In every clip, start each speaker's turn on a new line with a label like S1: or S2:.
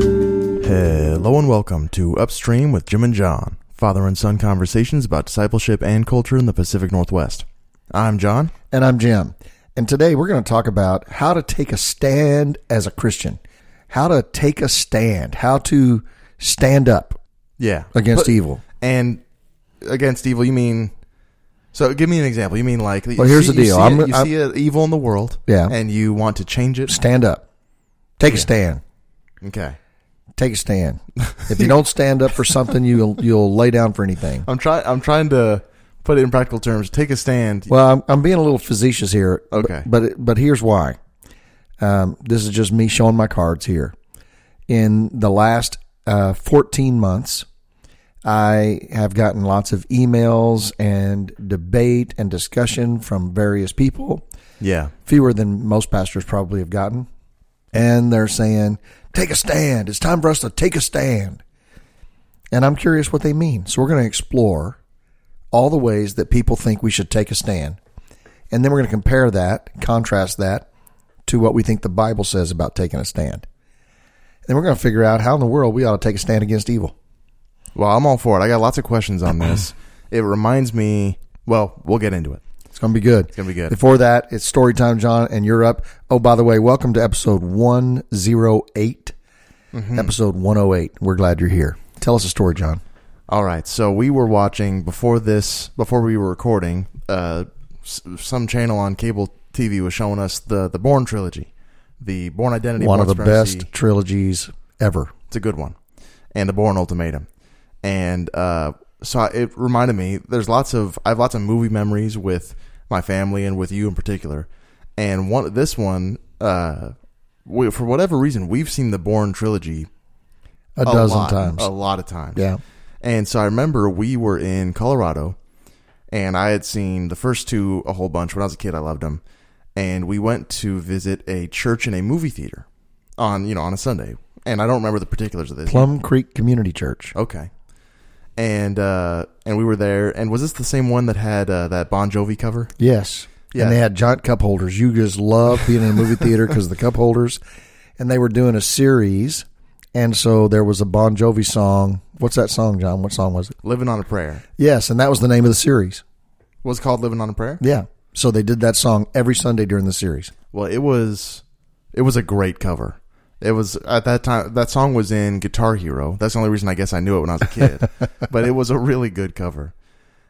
S1: Hello and welcome to Upstream with Jim and John, father and son conversations about discipleship and culture in the Pacific Northwest. I'm John.
S2: And I'm Jim. And today we're going to talk about how to take a stand as a Christian, how to take a stand, how to stand up
S1: Yeah.
S2: against
S1: But-
S2: evil.
S1: And against evil, you mean. So give me an example. You mean like.
S2: Well, here's
S1: you
S2: the deal.
S1: You see,
S2: I'm-
S1: you
S2: I'm-
S1: see a evil in the world.
S2: Yeah.
S1: And you want to change it.
S2: Stand up. Take
S1: Yeah.
S2: a stand.
S1: Okay.
S2: Take a stand. if you don't stand up for something, you'll you'll lay down for anything.
S1: I'm trying. I'm trying to put it in practical terms. Take a stand.
S2: Well, I'm, I'm being a little facetious here. but-
S1: Okay.
S2: But but, here's why. Um, this is just me showing my cards here. In the last uh, 14 months, I have gotten lots of emails and debate and discussion from various people,
S1: yeah.
S2: fewer than most pastors probably have gotten. And they're saying, take a stand. It's time for us to take a stand. And I'm curious what they mean. So we're going to explore all the ways that people think we should take a stand. And then we're going to compare that, contrast that to what we think the Bible says about taking a stand. And then we're going to figure out how in the world we ought to take a stand against evil.
S1: Well, I'm all for it. I got lots of questions on this. it reminds me. Well, we'll get into it.
S2: It's going to be good.
S1: It's gonna be good.
S2: Before that, it's story time, John, and you're up. Oh, by the way, welcome to episode 108.
S1: Mm-hmm.
S2: Episode 108. We're glad you're here. Tell us a story, John.
S1: All right. So we were watching before this, before we were recording. Uh, s- some channel on cable TV was showing us the the Bourne trilogy, the Bourne Identity.
S2: One of the
S1: Supremacy.
S2: best trilogies ever.
S1: It's a good one, and the Bourne Ultimatum, and uh, so I- it reminded me. There's lots of I have lots of movie memories with my family and with you in particular, and one this one, uh, we, for whatever reason, we've seen the Bourne trilogy
S2: A, dozen
S1: lot,
S2: times.
S1: a lot of times.
S2: yeah.
S1: And so I remember we were in Colorado, and I had seen the first two a whole bunch when I was a kid. I loved them, and we went to visit a church and a movie theater on you know on a Sunday, and I don't remember the particulars of this.
S2: Plum Creek Community Church.
S1: Okay, and uh, and we were there, and was this the same one that had uh, that Bon Jovi cover?
S2: Yes.
S1: Yeah.
S2: And they had giant cup holders. You just love being in a movie theater because of the cup holders. And they were doing a series. And so there was a Bon Jovi song. What's that song, John? What song was it?
S1: Living on a Prayer
S2: Yes. And that was the name of the series.
S1: was called Living on a Prayer.
S2: Yeah. So they did that song every Sunday during the series.
S1: Well, it was it was a great cover. It was at that time that song was in Guitar Hero. That's the only reason I guess I knew it when I was a kid. but it was a really good cover.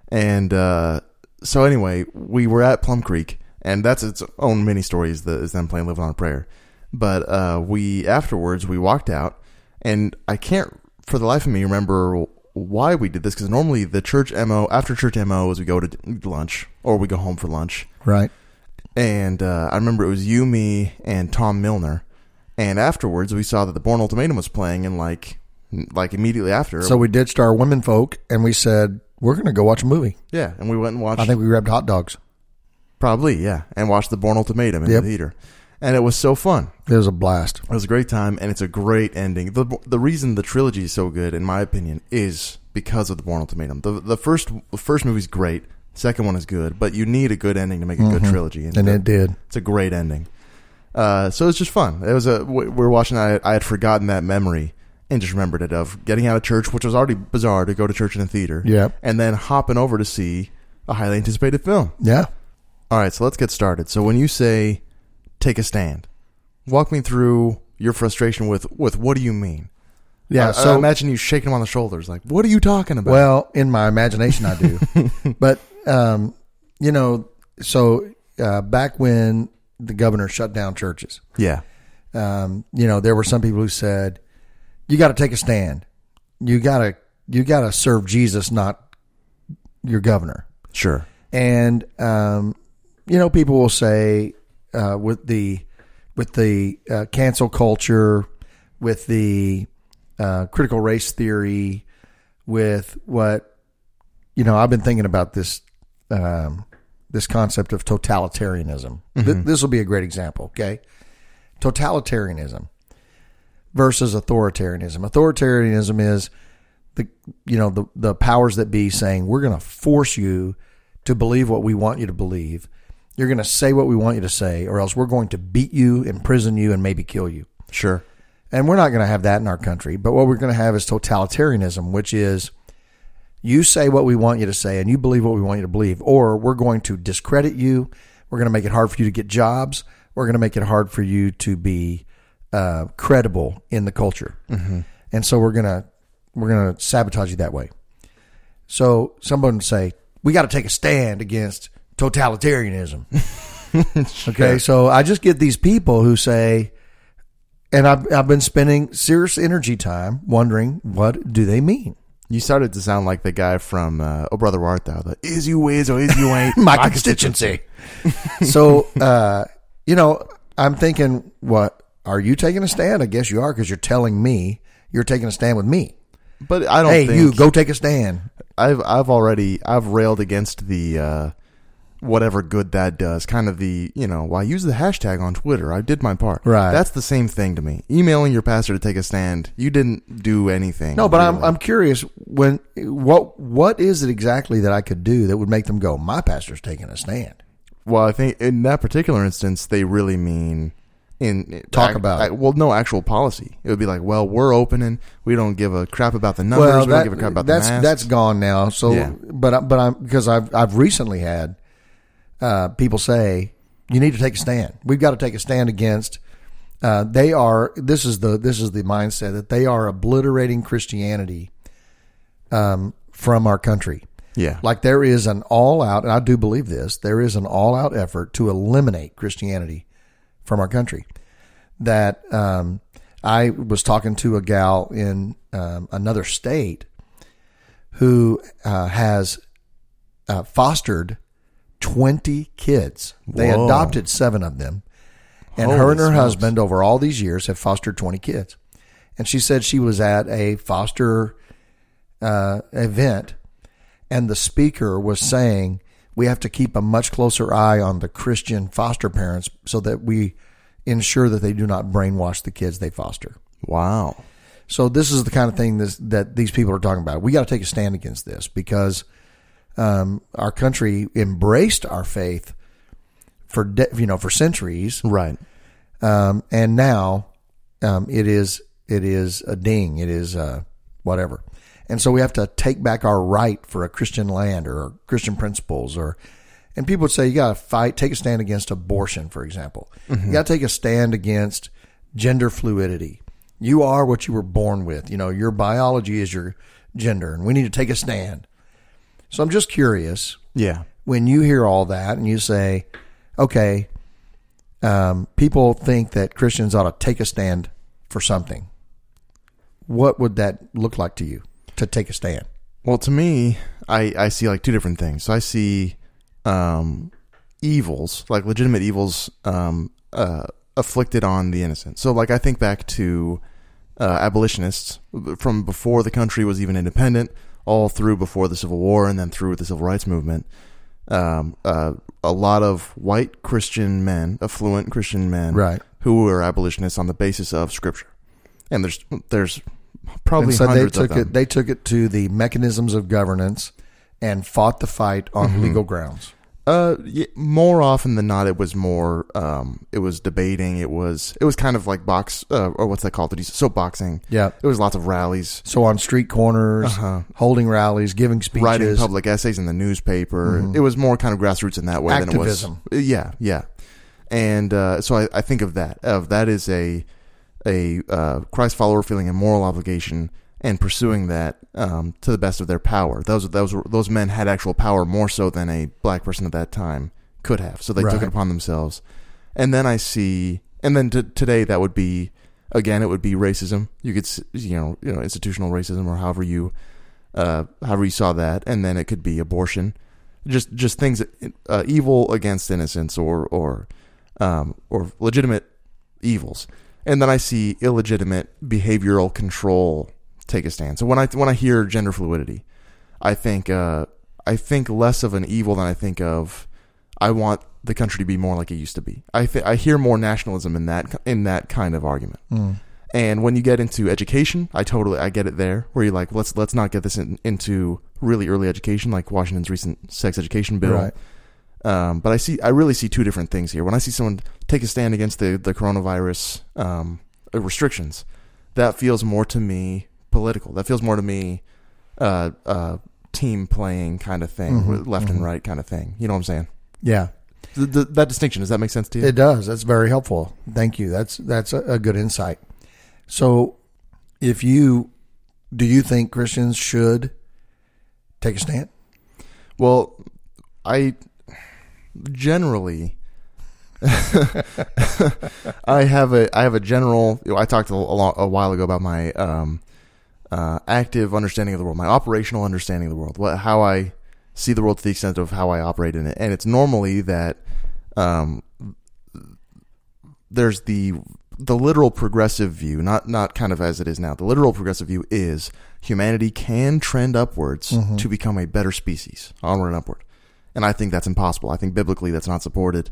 S1: And uh, so anyway, we were at Plum Creek, and that's its own mini story is, the, is them playing "Living on a Prayer." But uh, we afterwards we walked out, and I can't for the life of me remember why we did this because normally the church mo after church mo is we go to lunch or we go home for lunch
S2: Right.
S1: and uh, I remember it was you, me, and Tom Milner. And afterwards, we saw that the Bourne Ultimatum was playing, and like, like immediately after,
S2: So we ditched our women folk and we said, we're going to go watch a movie.
S1: yeah, and we went and watched.
S2: I think we grabbed hot dogs.
S1: probably yeah, and watched the Bourne Ultimatum in
S2: Yep.
S1: the theater, and it was so fun.
S2: It was a blast.
S1: It was a great time, and it's a great ending. the The reason the trilogy is so good, in my opinion, is because of the Bourne Ultimatum. the The first the first movie's great, second one is good, but you need a good ending to make a good trilogy,
S2: Mm-hmm. And
S1: the-
S2: it did.
S1: It's a great ending. Uh, so it's just fun. It was a we we were watching. I, I had forgotten that memory and just remembered it of getting out of church, which was already bizarre to go to church in a theater.
S2: Yep.
S1: and then hopping over to see a highly anticipated film.
S2: Yeah.
S1: All right, so let's get started. So when you say take a stand, walk me through your frustration with with what do you mean?
S2: Yeah.
S1: I,
S2: so
S1: I imagine you shaking him on the shoulders, like, what are you talking about?
S2: Well, in my imagination, I do. but, um, you know, so uh, back when the governor shut down churches,
S1: yeah,
S2: um, you know, there were some people who said, you got to take a stand. You got to, you got to serve Jesus, not your governor.
S1: sure,
S2: And, um, you know, people will say, uh, with the, with the uh, cancel culture, with the uh, critical race theory, with what you know, I've been thinking about this um, this concept of totalitarianism. Th- mm-hmm. this will be a great example. Okay, totalitarianism versus authoritarianism. Authoritarianism is the you know the the powers that be saying we're going to force you to believe what we want you to believe. You're going to say what we want you to say, or else we're going to beat you, imprison you, and maybe kill you.
S1: Sure.
S2: And we're not going to have that in our country. But what we're going to have is totalitarianism, which is you say what we want you to say and you believe what we want you to believe, or we're going to discredit you. We're going to make it hard for you to get jobs. We're going to make it hard for you to be uh, credible in the culture. And so we're going to we're going to sabotage you that way. So someone would say, we got to take a stand against totalitarianism. Okay. So I just get these people who say, and I've, I've been spending serious energy time wondering what do they mean?
S1: You started to sound like the guy from uh, Oh Brother Where Art Thou? The is you is or is you ain't
S2: My constituency. so, uh, you know, I'm thinking, what are you taking a stand? I guess you are because you're telling me you're taking a stand with me.
S1: But I don't
S2: Hey,
S1: think
S2: you go take a stand.
S1: I've I've already I've railed against the uh, whatever good that does. Kind of the you know why use the hashtag on Twitter. I did my part.
S2: Right.
S1: That's the same thing to me. Emailing your pastor to take a stand. You didn't do anything.
S2: No, but I'm. I'm curious when what what is it exactly that I could do that would make them go, my pastor's taking a stand.
S1: Well, I think in that particular instance, they really mean in
S2: Talk
S1: ac-
S2: about
S1: ac- well, no actual policy. It would be like, well, we're opening. We don't give a crap about the numbers.
S2: well,
S1: we
S2: that,
S1: don't give a crap about
S2: that's
S1: the masks.
S2: that's gone now. So,
S1: Yeah.
S2: but I- but I'm because I've I've recently had uh, people say you need to take a stand. We've got to take a stand against. Uh, they are. This is the this is the mindset that they are obliterating Christianity um, from our country.
S1: yeah,
S2: Like there is an all out, and I do believe this, there is an all out effort to eliminate Christianity from our country. That um, I was talking to a gal in um, another state who uh, has uh, fostered 20 kids. They
S1: Whoa.
S2: adopted seven of them. And her and her
S1: smokes.
S2: husband, over all these years, have fostered 20 kids. And she said she was at a foster uh, event, and the speaker was saying we have to keep a much closer eye on the Christian foster parents so that we ensure that they do not brainwash the kids they foster.
S1: wow.
S2: So this is the kind of thing this, that these people are talking about. We got to take a stand against this because um, our country embraced our faith for de- you know for centuries,
S1: Right.
S2: um, and now um, it is it is a ding. It is uh, whatever, and so we have to take back our right for a Christian land or Christian principles or. And people would say you got to fight, take a stand against abortion, for example. You got to take a stand against gender fluidity. You are what you were born with. You know, your biology is your gender, and we need to take a stand. So I'm just curious
S1: Yeah.
S2: when you hear all that and you say, okay, um, people think that Christians ought to take a stand for something. What would that look like to you to take a stand?
S1: Well, to me, I, I see like two different things. So I see um, evils, like legitimate evils, um, uh, afflicted on the innocent. So, like, I think back to uh, abolitionists from before the country was even independent, all through before the Civil War, and then through the Civil Rights Movement. Um, uh, a lot of white Christian men, affluent Christian men,
S2: Right.
S1: who were abolitionists on the basis of Scripture. And there's there's probably
S2: And so they took
S1: of them.
S2: it. They took it to the mechanisms of governance and fought the fight on
S1: Mm-hmm.
S2: legal grounds.
S1: Uh, y more often than not, it was more. Um, it was debating. It was. It was kind of like box, uh, or what's that called? Did you soap?
S2: Yeah.
S1: It was lots of rallies,
S2: So on street corners,
S1: Uh-huh.
S2: holding rallies, giving speeches,
S1: writing public essays in the newspaper. It was more kind of grassroots in that way than it was. Yeah, yeah. And uh, so I, I think of that. Of that is a a uh, Christ follower feeling a moral obligation and pursuing that um, to the best of their power. Those those were- those men had actual power more so than a black person at that time could have. So they took it upon themselves. And then I see, and then t- today that would be again, it would be racism. You could you know you know institutional racism or however you uh, however you saw that, and then it could be abortion, just just things that, uh, evil against innocence or or um, or legitimate evils, and then I see illegitimate behavioral control take a stand. So when I when I hear gender fluidity, I think uh, I think less of an evil than I think of. I want the country to be more like it used to be. I th- I hear more nationalism in that in that kind of argument, And when you get into education, I totally I get it there where you're like let's let's not get this in, into really early education like Washington's recent sex education bill.
S2: Right.
S1: Um, but I see I really see two different things here. When I see someone take a stand against the the coronavirus um, restrictions, that feels more to me political. That feels more to me uh, uh, team playing kind of thing,
S2: Mhm,
S1: left
S2: mhm.
S1: and right kind of thing. You know what I'm saying?
S2: Yeah,
S1: Th th that distinction does that make sense to you?
S2: it does. That's very helpful. Thank you. That's that's a, a good insight. So, if you do you think Christians should take a stand?
S1: Well, I generally I have a I have a general. I talked a, a while ago about my um, uh, active understanding of the world, my operational understanding of the world, what how I see the world to the extent of how I operate in it, and it's normally that um, there's the the literal progressive view, not not kind of as it is now. The literal progressive view is humanity can trend upwards to become a better species, onward and upward. And I think that's impossible. I think biblically that's not supported.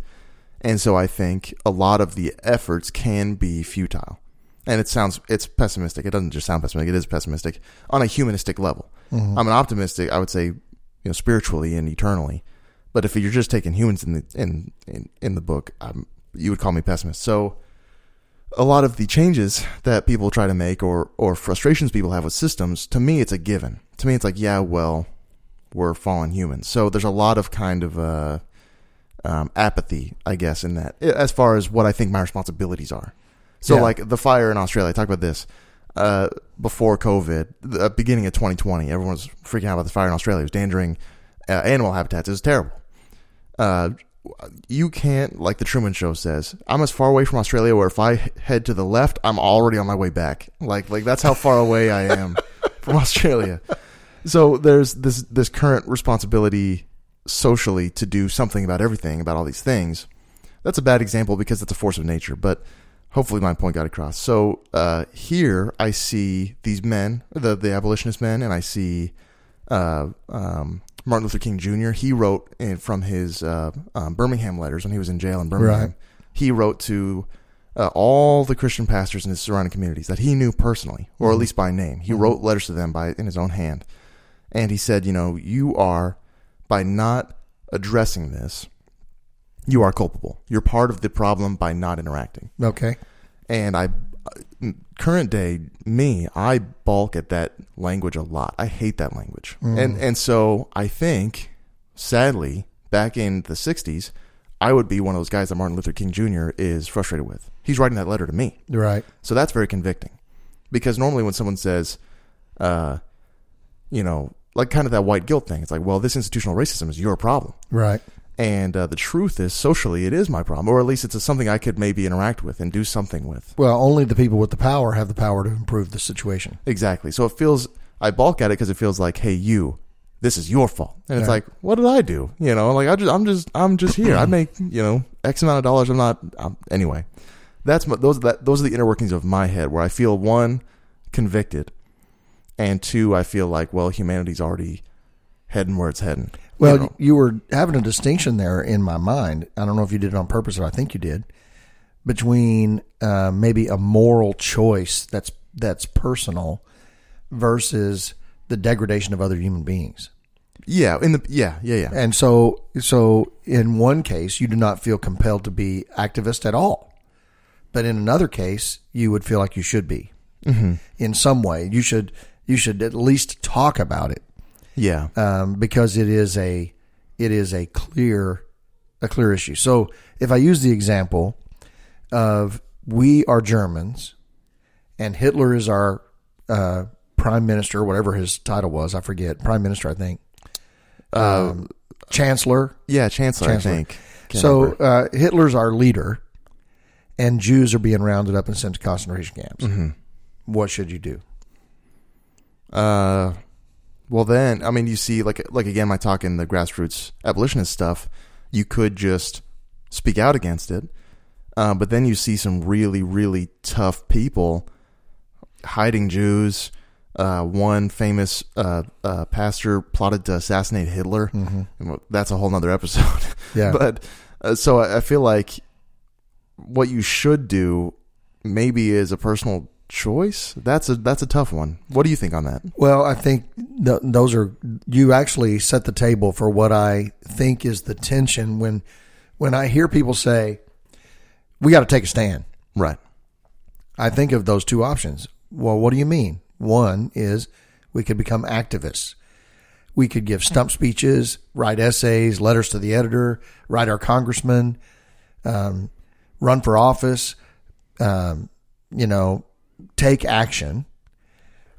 S1: And so I think a lot of the efforts can be futile. And it sounds it's pessimistic. It doesn't just sound pessimistic, it is pessimistic on a humanistic level. I'm an optimistic, I would say, you know, spiritually and eternally. But if you're just taking humans in the in in, in the book, um, you would call me pessimist. So a lot of the changes that people try to make or or frustrations people have with systems, to me it's a given. To me it's like, yeah, well, we're fallen humans. So there's a lot of kind of uh um, apathy, I guess, in that as far as what I think my responsibilities are. So
S2: Yeah.
S1: like the fire in Australia, I talked about this uh, before COVID, the beginning of 2020. Everyone was freaking out about the fire in Australia. It was endangering uh, animal habitats. It was terrible. Uh, you can't, like the Truman Show says, I'm as far away from Australia where if I head to the left, I'm already on my way back. Like, like that's how far away I am from Australia. So there's this this current responsibility socially to do something about everything, about all these things. That's a bad example because it's a force of nature, but hopefully my point got across. So uh, here I see these men, the the abolitionist men, and I see uh, um, Martin Luther King Jr. He wrote in, from his uh, um, Birmingham letters when he was in jail in Birmingham.
S2: Right.
S1: He wrote to uh, all the Christian pastors in his surrounding communities that he knew personally, or at least by name. He wrote letters to them by in his own hand, and he said, "You know, you are by not addressing this, you are culpable. You're part of the problem by not interacting."
S2: Okay.
S1: And I, current day me, I balk at that language a lot. I hate that language, and and so I think, sadly, back in the '60s, I would be one of those guys that Martin Luther King Jr. is frustrated with. He's writing that letter to me.
S2: Right.
S1: So that's very convicting. Because normally when someone says, uh, you know, like kind of that white guilt thing, it's like, well, this institutional racism is your problem.
S2: Right.
S1: And uh, the truth is, socially, it is my problem, or at least it's a, something I could maybe interact with and do something with.
S2: Well, only the people with the power have the power to improve the situation.
S1: Exactly. So it feels, I balk at it because it feels like, hey, you, this is your fault. And it's
S2: Yeah.
S1: like, what did I do? You know, like I just, I'm just, I'm just here. I make, you know, X amount of dollars. I'm not, um, anyway. That's my, those, that, those are the inner workings of my head where I feel one, convicted, and two, I feel like, well, humanity's already heading where it's heading.
S2: Well,
S1: You know?
S2: you were having a distinction there in my mind. I don't know if you did it on purpose, or I think you did, between uh, maybe a moral choice that's that's personal versus the degradation of other human beings.
S1: yeah, in the, yeah, yeah, yeah.
S2: And so, so in one case, you do not feel compelled to be activist at all, but in another case, you would feel like you should be in some way. You should you should at least talk about it
S1: Yeah.
S2: um, because it is a it is a clear a clear issue. So if I use the example of we are Germans and Hitler is our uh, prime minister, whatever his title was, I forget, prime minister, I think, um, chancellor.
S1: Yeah, Chancellor,
S2: Chancellor.
S1: I think. Can't
S2: So uh, Hitler's our leader, and Jews are being rounded up and sent to concentration camps.
S1: Mm-hmm.
S2: What should you do?
S1: Uh, well, then I mean, you see, like, like again, my talk in the grassroots abolitionist stuff. You could just speak out against it, uh, but then you see some really, really tough people hiding Jews. Uh, one famous uh, uh, pastor plotted to assassinate Hitler. And That's a whole nother episode.
S2: Yeah.
S1: but uh, so I, I feel like what you should do maybe is a personal choice. That's a that's a tough one. What do you think on that?
S2: Well, I think th- those are you actually set the table for what I think is the tension when when I hear people say we got to take a stand.
S1: Right.
S2: I think of those two options. Well, what do you mean? One is we could become activists. We could give stump speeches, write essays, letters to the editor, write our congressman, um, run for office, um, you know, take action.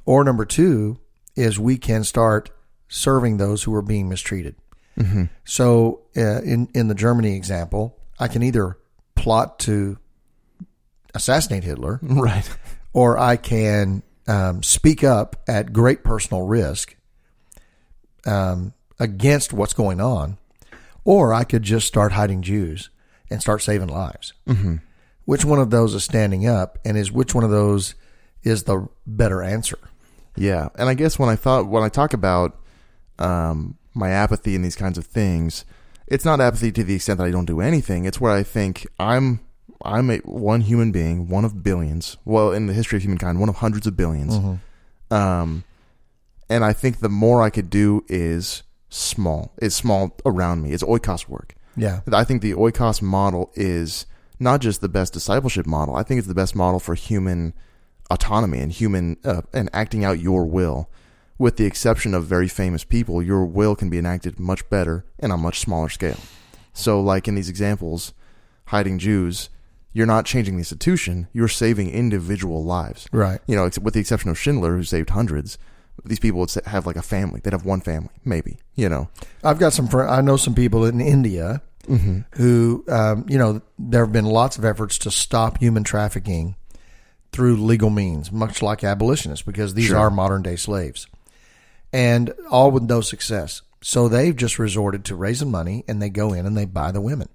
S2: Or number two is we can start serving those who are being mistreated. So uh, in in the Germany example, I can either plot to assassinate Hitler,
S1: Right.
S2: or I can um, speak up at great personal risk um, against what's going on, or I could just start hiding Jews and start saving lives. Mm-hmm. Which one of those is standing up, and is which one of those is the better answer?
S1: Yeah, and I guess when I thought when I talk about um, my apathy and these kinds of things, it's not apathy to the extent that I don't do anything. It's where I think I'm I'm a, one human being, one of billions. Well, in the history of humankind, one of hundreds of 1000000000s Um, and I think the more I could do is small. Is small around me. It's oikos work.
S2: Yeah,
S1: I think the oikos model is not just the best discipleship model. I think it's the best model for human autonomy and human uh, and acting out your will. With the exception of very famous people, your will can be enacted much better and on a much smaller scale. So, like in these examples, hiding Jews, you're not changing the institution; you're saving individual lives.
S2: right.
S1: You know, with the exception of Schindler, who saved hundreds. These people would have like a family. They'd have one family, maybe. You know,
S2: I've got some. Fr- I know some people in India who, um, you know, there have been lots of efforts to stop human trafficking through legal means, much like abolitionists, because these
S1: Sure.
S2: are modern day slaves, and all with no success. So they've just resorted to raising money, and they go in and they buy the women.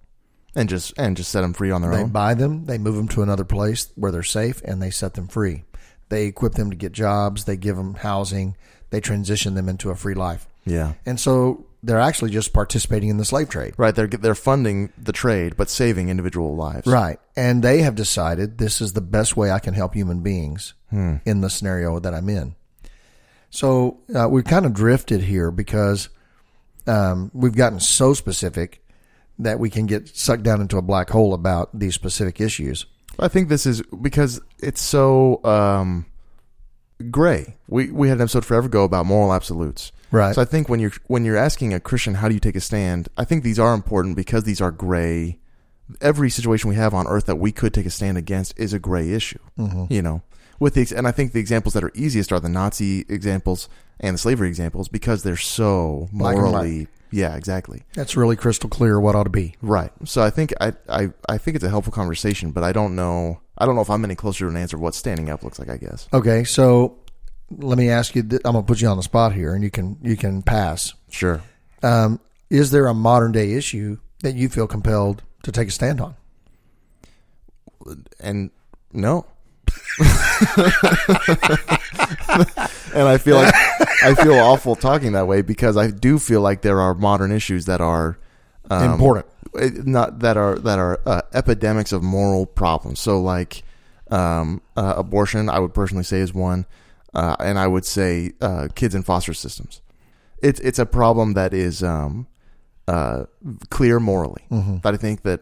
S1: and just and just set them free on their
S2: They
S1: own.
S2: They buy them, they move them to another place where they're safe, and they set them free. They equip them to get jobs, they give them housing, they transition them into a free life.
S1: Yeah.
S2: And so they're actually just participating in the slave trade.
S1: Right, they're they're funding the trade, but saving individual lives.
S2: Right. And they have decided this is the best way I can help human beings in the scenario that I'm in. So uh, we've kind of drifted here because um, we've gotten so specific that we can get sucked down into a black hole about these specific issues.
S1: I think this is because it's so um, gray. We we had an episode forever ago about moral absolutes.
S2: Right.
S1: So I think when you're when you're asking a Christian how do you take a stand, I think these are important because these are gray. Every situation we have on earth that we could take a stand against is a gray issue.
S2: Mm-hmm.
S1: You know, with the and I think the examples that are easiest are the Nazi examples and the slavery examples because they're so morally. Yeah, exactly.
S2: That's really crystal clear what ought to be.
S1: Right. So I think I, I I think it's a helpful conversation, but I don't know I don't know if I'm any closer to an answer of what standing up looks like. I guess.
S2: Okay, so let me ask you. th- I'm going to put you on the spot here, and you can you can pass.
S1: Sure.
S2: Um, is there a modern day issue that you feel compelled to take a stand on?
S1: And no. and I feel like I feel awful talking that way because I do feel like there are modern issues that are um,
S2: Important.
S1: Not that are that are uh, epidemics of moral problems. So like um, uh, abortion, I would personally say is one, uh, and I would say uh, kids in foster systems. It's it's a problem that is um, uh, clear morally. But I think that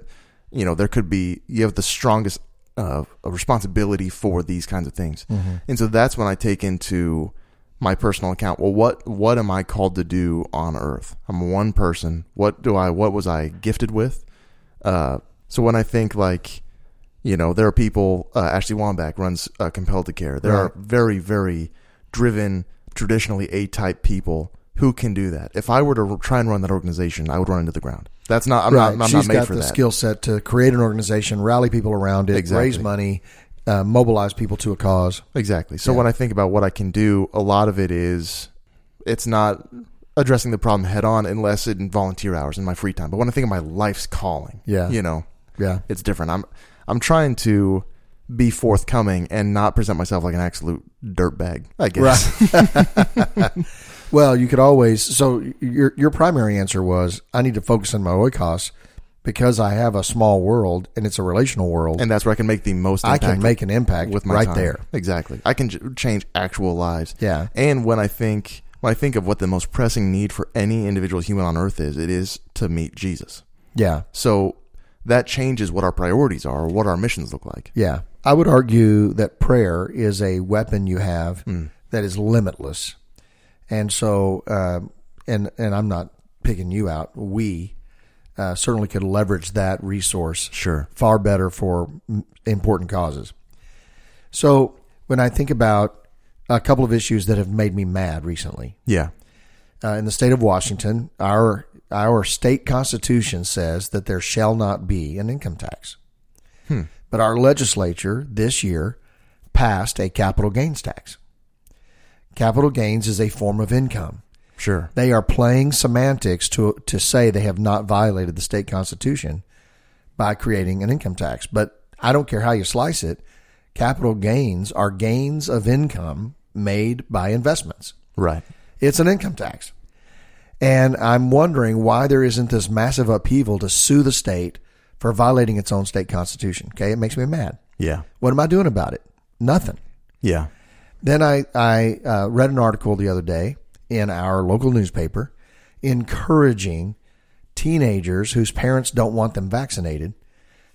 S1: you know there could be you have the strongest uh, responsibility for these kinds of things, and so that's when I take into my personal account. Well, what what am I called to do on Earth? I'm one person. What do I? What was I gifted with? Uh, so when I think like, you know, there are people. Uh, Ashley Wambach runs uh, Compelled to Care. There
S2: Right.
S1: are very very driven, traditionally A type people who can do that. If I were to try and run that organization, I would run into the ground. That's not. I'm
S2: right.
S1: not. I'm
S2: She's
S1: not made
S2: got
S1: for
S2: the
S1: that.
S2: skill set to create an organization, rally people around it,
S1: Exactly.
S2: raise money, uh, mobilize people to a cause.
S1: Exactly. So
S2: Yeah.
S1: when I think about what I can do, a lot of it is it's not addressing the problem head on unless it in volunteer hours in my free time. But when I think of my life's calling,
S2: Yeah.
S1: you know,
S2: Yeah.
S1: it's different. I'm I'm trying to be forthcoming and not present myself like an absolute dirtbag, I guess.
S2: Well, you could always. So your your primary answer was, I need to focus on my oikos, because I have a small world and it's a relational world,
S1: and that's where I can make the most.
S2: I can make an impact
S1: with my
S2: right
S1: time.
S2: there.
S1: Exactly. I can j- change actual lives.
S2: Yeah.
S1: And when I think when I think of what the most pressing need for any individual human on earth is, it is to meet Jesus.
S2: Yeah.
S1: So that changes what our priorities are, or what our missions look like.
S2: Yeah. I would argue that prayer is a weapon you have
S1: Hmm.
S2: that is limitless. And so, um, and, and I'm not picking you out. We uh, certainly could leverage that resource
S1: Sure.
S2: far better for important causes. So when I think about a couple of issues that have made me mad recently,
S1: Yeah.
S2: uh, in the state of Washington, our our state constitution says that there shall not be an income tax. But our legislature this year passed a capital gains tax. Capital gains is a form of income.
S1: Sure.
S2: They are playing semantics to to say they have not violated the state constitution by creating an income tax. But I don't care how you slice it. Capital gains are gains of income made by investments.
S1: Right.
S2: It's an income tax. And I'm wondering why there isn't this massive upheaval to sue the state for violating its own state constitution. Okay, it makes me mad.
S1: Yeah.
S2: What am I doing about it? Nothing.
S1: Yeah.
S2: Then I, I uh, read an article the other day in our local newspaper encouraging teenagers whose parents don't want them vaccinated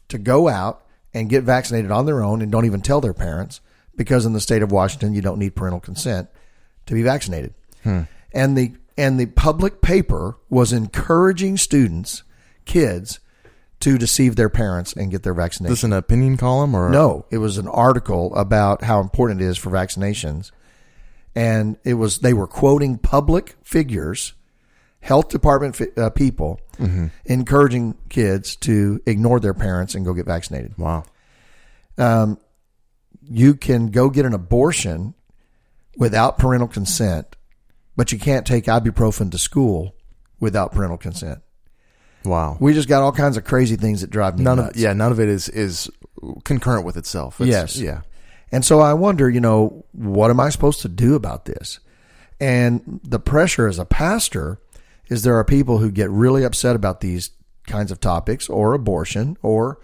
S2: to go out and get vaccinated on their own and don't even tell their parents because in the state of Washington you don't need parental consent to be vaccinated. Hmm. And the and the public paper was encouraging students, kids, to deceive their parents and get their vaccination.
S1: Is this an opinion column or
S2: No, it was an article about how important it is for vaccinations. And it was, they were quoting public figures, health department fi- uh, people, encouraging kids to ignore their parents and go get vaccinated.
S1: Wow.
S2: Um, You can go get an abortion without parental consent, but you can't take ibuprofen to school without parental consent.
S1: Wow.
S2: We just got all kinds of crazy things that drive me
S1: None
S2: nuts.
S1: of yeah, none of it is is concurrent with itself. It's-
S2: Yes.
S1: Yeah.
S2: And so I wonder, you know, what am I supposed to do about this? And the pressure as a pastor is there are people who get really upset about these kinds of topics or abortion or,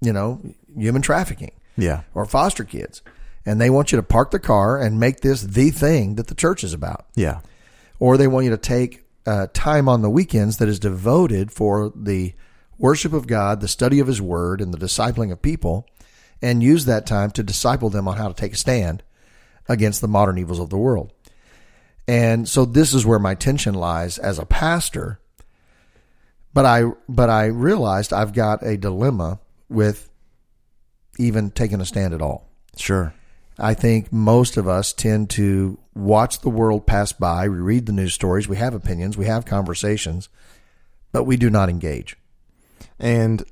S2: you know, human trafficking
S1: Yeah.
S2: or foster kids. And they want you to park the car and make this the thing that the church is about.
S1: Yeah.
S2: Or they want you to take uh, time on the weekends that is devoted for the worship of God, the study of His Word, and the discipling of people, and use that time to disciple them on how to take a stand against the modern evils of the world. And so this is where my tension lies as a pastor. But I but I realized I've got a dilemma with even taking a stand at all.
S1: Sure.
S2: I think most of us tend to watch the world pass by. We read the news stories. We have opinions. We have conversations, but we do not engage.
S1: And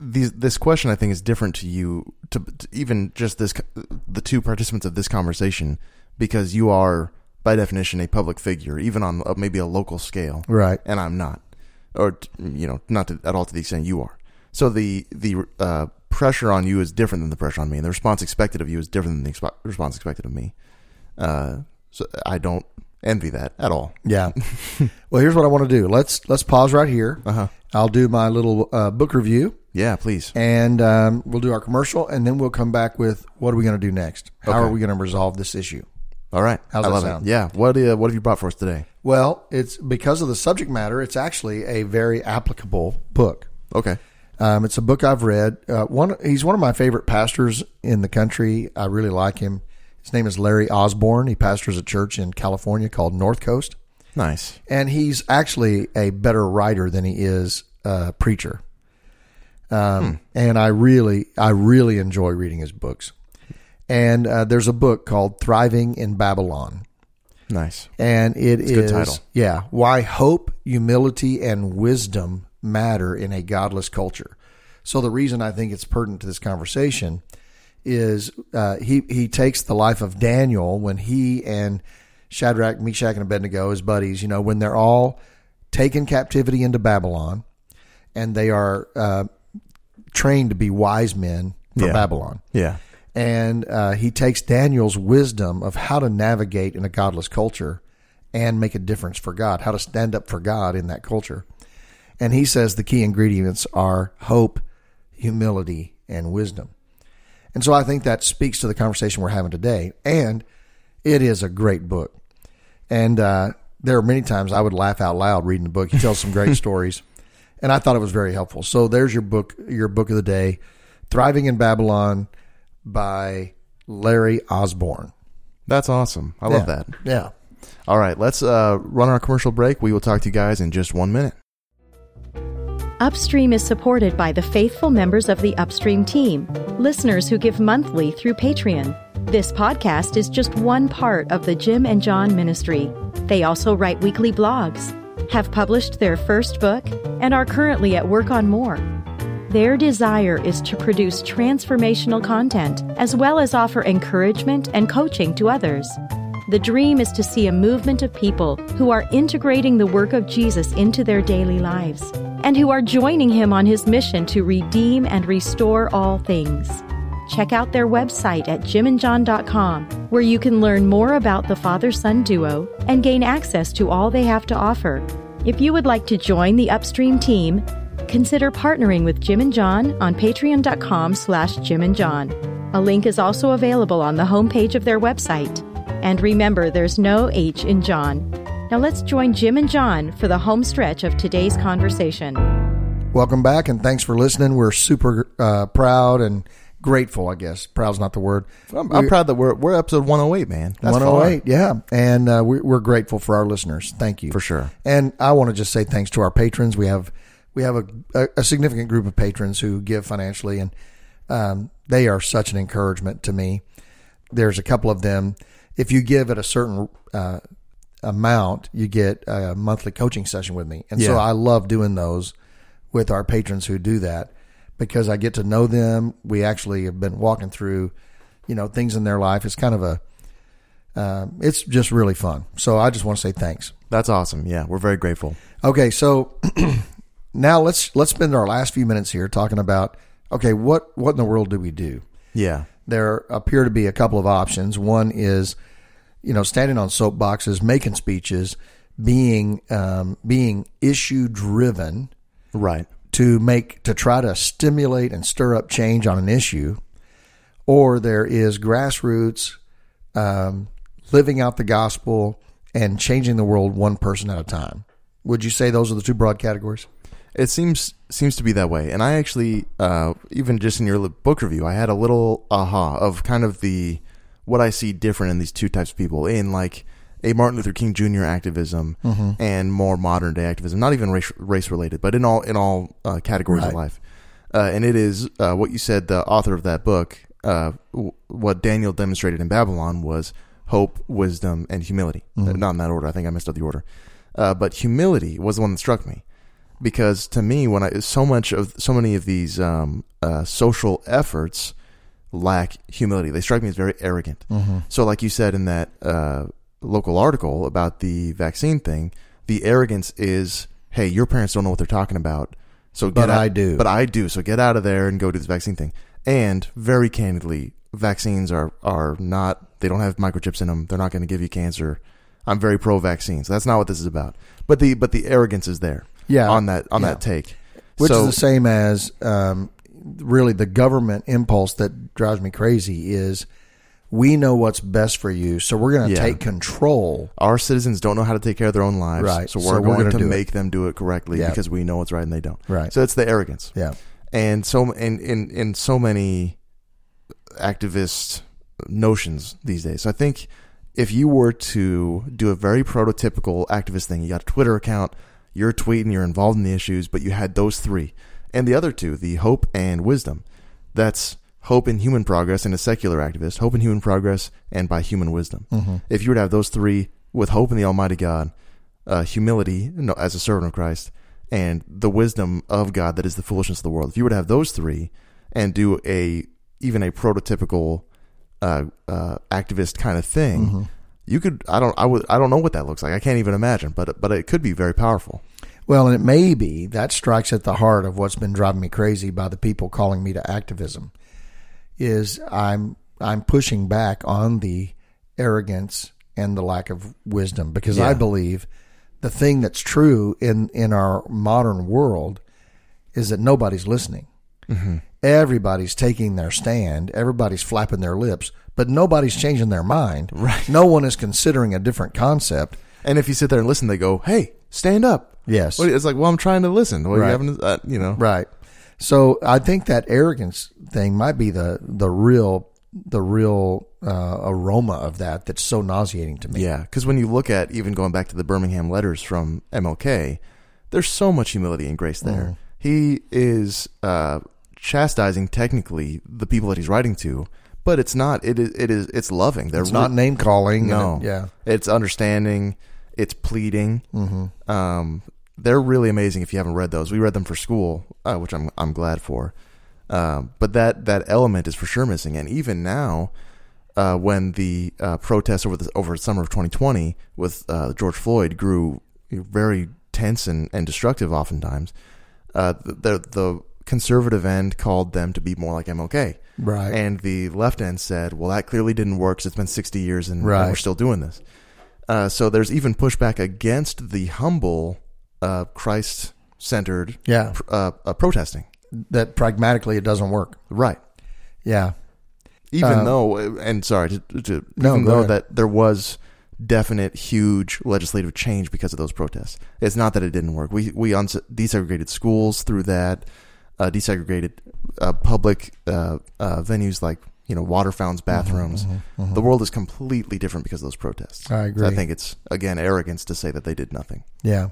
S1: these, this question, I think, is different to you, to, to even just this, the two participants of this conversation, because you are, by definition, a public figure, even on uh, maybe a local scale,
S2: Right.
S1: and I'm not, or you know, not to, at all to the extent you are. So the the uh, pressure on you is different than the pressure on me, and the response expected of you is different than the expo- response expected of me. Uh, so I don't envy that at all.
S2: Yeah. well, here's what I want to do. Let's let's pause right here.
S1: Uh-huh.
S2: I'll do my little uh, book review,
S1: Yeah, please.
S2: and um, we'll do our commercial, and then we'll come back with what are we going to do next? How
S1: Okay.
S2: are we going to resolve this issue?
S1: All right.
S2: How's
S1: I
S2: that
S1: love
S2: sound?
S1: it. Yeah. What uh, what have you brought for us today?
S2: Well, it's because of the subject matter. It's actually a very applicable book.
S1: Okay.
S2: Um, it's a book I've read. Uh, one, he's one of my favorite pastors in the country. I really like him. His name is Larry Osborne. He pastors a church in California called North Coast,
S1: Nice.
S2: and he's actually a better writer than he is a preacher. Um, And I really, I really enjoy reading his books. And uh, there's a book called Thriving in Babylon
S1: Nice.
S2: and it is
S1: a good title.
S2: yeah why hope humility and wisdom matter in a godless culture so the reason i think it's pertinent to this conversation is uh, he he takes the life of daniel when he and shadrach meshach and abednego his buddies you know when they're all taken captivity into babylon and they are uh, trained to be wise men for
S1: Yeah.
S2: babylon
S1: Yeah.
S2: and uh, he takes Daniel's wisdom of how to navigate in a godless culture and make a difference for God, how to stand up for God in that culture. And he says the key ingredients are hope, humility, and wisdom. And so I think that speaks to the conversation we're having today. And it is a great book. And uh, there are many times I would laugh out loud reading the book. He tells some great stories. And I thought it was very helpful. So there's your book, your book of the day, Thriving in Babylon by Larry Osborne.
S1: That's awesome. I love
S2: Yeah.
S1: that.
S2: Yeah.
S1: All right, let's uh, run our commercial break. We will talk to you guys in just one minute.
S3: Upstream is supported by the faithful members of the Upstream team, listeners who give monthly through Patreon. This podcast is just one part of the Jim and John ministry. They also write weekly blogs, have published their first book, and are currently at work on more. Their desire is to produce transformational content as well as offer encouragement and coaching to others. The dream is to see a movement of people who are integrating the work of Jesus into their daily lives and who are joining him on his mission to redeem and restore all things. Check out their website at jimandjohn.com, where you can learn more about the father son duo and gain access to all they have to offer. If you would like to join the Upstream team, consider partnering with Jim and John on patreon.com slash Jim and John. A link is also available on the homepage of their website. And remember, there's no H in John. Now let's join Jim and John for the home stretch of today's conversation.
S2: Welcome back and thanks for listening. We're super uh, proud and grateful, I guess. Proud's not the word.
S1: I'm, I'm proud that we're we're episode 108, man. That's far.
S2: 108, yeah. And uh, we, we're grateful for our listeners. Thank you.
S1: For sure.
S2: And I want to just say thanks to our patrons. We have we have a, a, a significant group of patrons who give financially, and um, they are such an encouragement to me. There's a couple of them. If you give at a certain uh, amount, you get a monthly coaching session with me, and so I love doing those with our patrons who do that because I get to know them. We actually have been walking through, you know, things in their life. It's kind of a um, it's just really fun. So I just want to say thanks.
S1: That's awesome. Yeah, we're very grateful.
S2: Okay, so now let's let's spend our last few minutes here talking about okay, what what in the world do we do?
S1: Yeah.
S2: There appear to be a couple of options. One is, you know, standing on soapboxes, making speeches, being um, being issue driven
S1: Right.
S2: To make to try to stimulate and stir up change on an issue, or there is grassroots um, living out the gospel and changing the world one person at a time. Would you say those are the two broad categories?
S1: It seems seems to be that way, and I actually, uh, even just in your book review, I had a little aha of kind of the what I see different in these two types of people in like a Martin Luther King Jr. activism and more modern day activism, not even race, race related, but in all in all uh, categories of life. Uh, and it is uh, what you said. The author of that book, uh, w- what Daniel demonstrated in Babylon was hope, wisdom, and humility. Uh, not in that order. I think I messed up the order. Uh, but humility was the one that struck me because to me, when I so much of so many of these um, uh, social efforts lack humility, they strike me as very arrogant. So, like you said in that uh, local article about the vaccine thing, the arrogance is, "Hey, your parents don't know what they're talking about." So, get
S2: But
S1: out-
S2: I do.
S1: But I do. So get out of there and go do this vaccine thing. And very candidly, vaccines are are not. They don't have microchips in them. They're not going to give you cancer. I'm very pro vaccines. That's not what this is about. But the but the arrogance is there.
S2: Yeah.
S1: On that on
S2: Yeah.
S1: that take.
S2: Which
S1: so,
S2: is the same as um, really the government impulse that drives me crazy is we know what's best for you, so we're going to
S1: Yeah.
S2: take control.
S1: our citizens don't know how to take care of their own lives.
S2: Right.
S1: So
S2: So
S1: we're
S2: we're
S1: going to
S2: do it.
S1: make them do it correctly
S2: Yeah.
S1: because we know what's right and they don't.
S2: Right.
S1: So it's the arrogance.
S2: Yeah.
S1: and so in in in so many activist notions these days. So I think if you were to do a very prototypical activist thing, you got a Twitter account, you're tweeting, you're involved in the issues, but you had those three and the other two, the hope and wisdom. That's hope in human progress and a secular activist, hope in human progress and by human wisdom. If you were to have those three with hope in the Almighty God, uh, humility no, as a servant of Christ, and the wisdom of God that is the foolishness of the world. If you were to have those three and do a even a prototypical uh, uh, activist kind of thing, you could. I don't. I would. I don't know what that looks like. I can't even imagine. But but it could be very powerful.
S2: Well, and it may be that strikes at the heart of what's been driving me crazy by the people calling me to activism. Is I'm I'm pushing back on the arrogance and the lack of wisdom because I believe the thing that's true in in our modern world is that nobody's listening. Everybody's taking their stand. Everybody's flapping their lips, but nobody's changing their mind.
S1: Right.
S2: No one is considering a different concept.
S1: And if you sit there and listen, they go, "Hey, stand up."
S2: Yes.
S1: It's like, well, I'm trying to listen. What are
S2: Right.
S1: you having? To, uh, you know,
S2: Right. So I think that arrogance thing might be the the real the real uh, aroma of that that's so nauseating to me.
S1: Yeah, because when you look at even going back to the Birmingham letters from MLK, there's so much humility and grace there.
S2: Mm-hmm.
S1: He is uh, chastising technically the people that he's writing to, but it's not. It is. It is. It's loving. They're
S2: It's not
S1: re-
S2: name calling.
S1: No.
S2: it- yeah.
S1: It's understanding. It's pleading. Mm-hmm. Um, they're really amazing. If you haven't read those, we read them for school, uh, which I'm I'm glad for. Um, but that that element is for sure missing. And even now, uh, when the uh, protests over the over the summer of 2020 with uh, George Floyd grew very tense and, and destructive, oftentimes, uh, the the conservative end called them to be more like MLK.
S2: Right.
S1: And the left end said, well, that clearly didn't work 'cause it's been 60 years and, and we're still doing this. Uh, so there's even pushback against the humble, uh, Christ centered
S2: Yeah.
S1: uh, uh, protesting.
S2: That pragmatically it doesn't work.
S1: Right.
S2: Yeah.
S1: Even
S2: Uh,
S1: though, and sorry, to, to,
S2: No,
S1: even
S2: go
S1: though
S2: ahead.
S1: that there was definite, huge legislative change because of those protests. It's not that it didn't work. We we uns- desegregated schools through that, uh, desegregated uh, public uh, uh, venues like you know water fountains,
S2: Mm-hmm,
S1: bathrooms. The world is completely different because of those protests.
S2: I
S1: So
S2: agree.
S1: I think it's again arrogance to say that they did nothing.
S2: Yeah.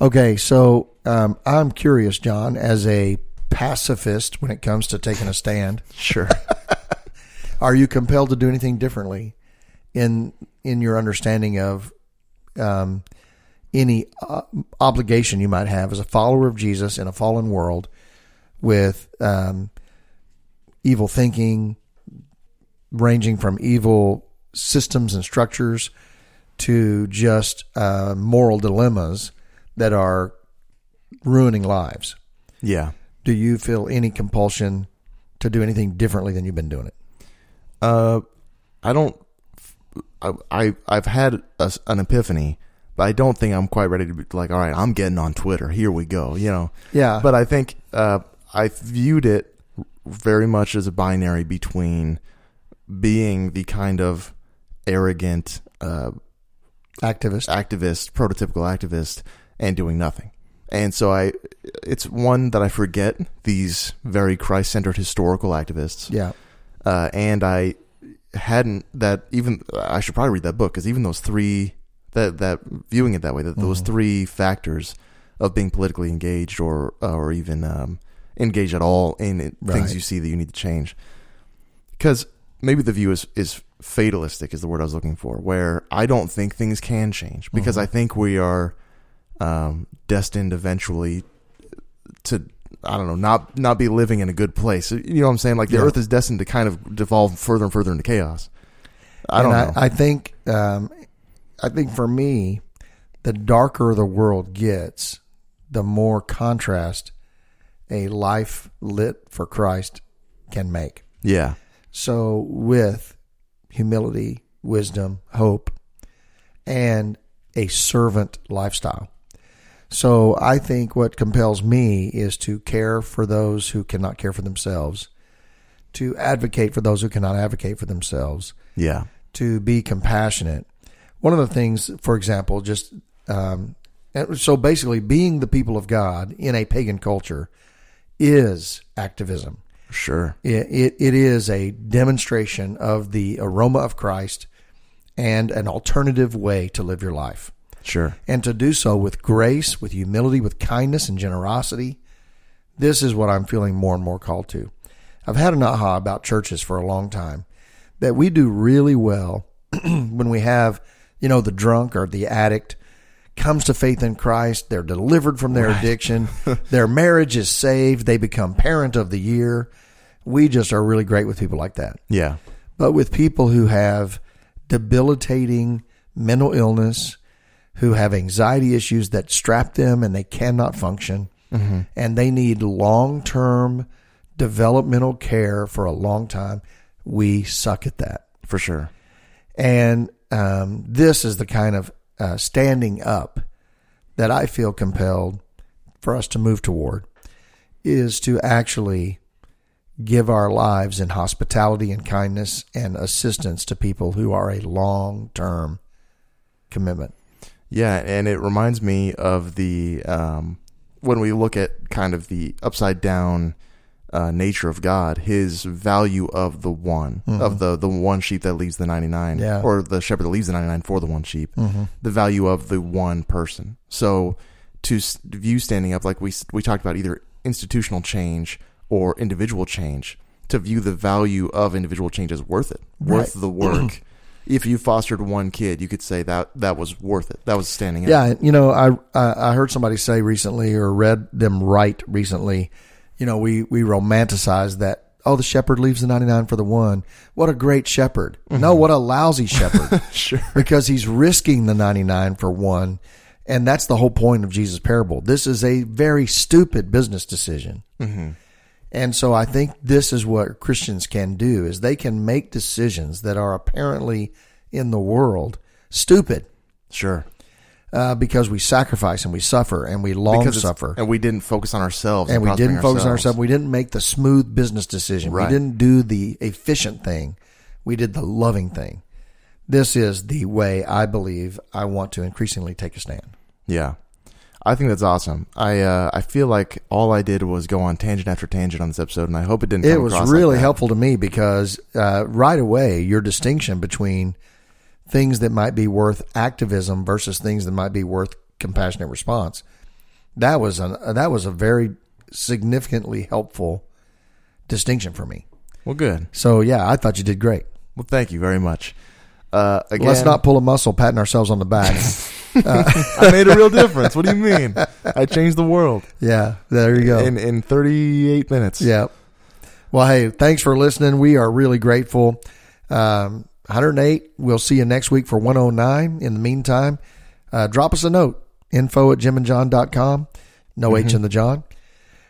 S2: Okay, so um, I'm curious, Jon, as a pacifist when it comes to taking a stand,
S1: Sure.
S2: are you compelled to do anything differently in in your understanding of um, any uh, obligation you might have as a follower of Jesus in a fallen world with um, evil thinking, ranging from evil systems and structures to just uh, moral dilemmas that are ruining lives.
S1: yeah.
S2: Do you feel any compulsion to do anything differently than you've been doing it?
S1: Uh, I don't. I, I I've had a, an epiphany, but I don't think I'm quite ready to be like. All right, I'm getting on Twitter. Here we go. You know.
S2: Yeah.
S1: But I think uh, I viewed it very much as a binary between being the kind of arrogant uh,
S2: Activist.
S1: activist, prototypical activist, and doing nothing. And so I, it's one that I forget these very Christ-centered historical activists
S2: Yeah.
S1: uh, and I hadn't that even I should probably read that book because even those three that that viewing it that way that those three factors of being politically engaged or or even um, engaged at all in it,
S2: Right.
S1: things you see that you need to change because maybe the view is is fatalistic is the word I was looking for where I don't think things can change because I think we are um, destined eventually to I don't know not not be living in a good place. You know what I'm saying? Like the
S2: Yeah.
S1: Earth is destined to kind of devolve further and further into chaos. I don't
S2: and
S1: know.
S2: I, I think, um, I think for me, the darker the world gets, the more contrast a life lit for Christ can make.
S1: yeah,
S2: So, with humility, wisdom, hope, and a servant lifestyle. So, I think what compels me is to care for those who cannot care for themselves, to advocate for those who cannot advocate for themselves,
S1: yeah,
S2: to be compassionate. One of the things, for example, just um, and so basically, being the people of God in a pagan culture is activism.
S1: sure,
S2: It, it, it is a demonstration of the aroma of Christ and an alternative way to live your life.
S1: Sure.
S2: And to do so with grace, with humility, with kindness and generosity. This is what I'm feeling more and more called to. I've had an aha about churches for a long time that we do really well when we have, you know, the drunk or the addict comes to faith in Christ, they're delivered from their addiction, their marriage is saved, they become parent of the year. We just are really great with people like that.
S1: Yeah,
S2: But with people who have debilitating mental illness, who have anxiety issues that strap them and they cannot function, and they need long term developmental care for a long time, we suck at that.
S1: for sure.
S2: And um, this is the kind of uh, standing up that I feel compelled for us to move toward is to actually give our lives in hospitality and kindness and assistance to people who are a long term commitment.
S1: Yeah, and it reminds me of the um, when we look at kind of the upside down uh, nature of God, His value of the one of the the one sheep that leaves the ninety nine,
S2: Yeah.
S1: or the shepherd that leaves the ninety nine for the one sheep, the value of the one person. So to view standing up, like we we talked about, either institutional change or individual change, to view the value of individual change as worth it, worth
S2: Right.
S1: the work. if you fostered one kid, you could say that that was worth it. That was standing up.
S2: Yeah, you know, I, I I heard somebody say recently, or read them write recently. You know, we we romanticize that. Oh, the shepherd leaves the ninety nine for the one. What a great shepherd! Mm-hmm. No, what a lousy shepherd.
S1: Sure.
S2: because he's risking the ninety nine for one, and that's the whole point of Jesus' parable. This is a very stupid business decision. Mm-hmm. And so I think this is what Christians can do is they can make decisions that are apparently in the world stupid
S1: Sure.
S2: uh, because we sacrifice and we suffer and we long suffer
S1: and we didn't focus on ourselves,
S2: and we didn't focus on ourselves. We didn't make the smooth business decision.
S1: Right.
S2: We didn't do the efficient thing. We did the loving thing. This is the way I believe I want to increasingly take a stand.
S1: Yeah, I think that's awesome. I uh, I feel like all I did was go on tangent after tangent on this episode, and I hope it didn't.
S2: It was really
S1: like
S2: helpful to me because uh, right away your distinction between things that might be worth activism versus things that might be worth compassionate response. That was an, that was a very significantly helpful distinction for me.
S1: Well, good.
S2: So yeah, I thought you did great.
S1: Well, thank you very much. Uh, again,
S2: Let's not pull a muscle patting ourselves on the back.
S1: I made a real difference. What do you mean? I changed the world
S2: yeah, there you go.
S1: in in 38 minutes.
S2: yeah. Well, hey, thanks for listening. We are really grateful. Um, 108. We'll see you next week for 109. In the meantime, uh, drop us a note. Info at jimandjon.com. No H in the Jon.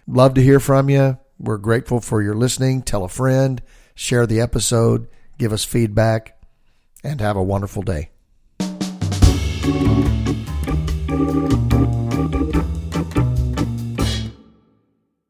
S2: Love to hear from you. We're grateful for your listening. Tell a friend. Share the episode. Give us feedback. And have a wonderful day. thank you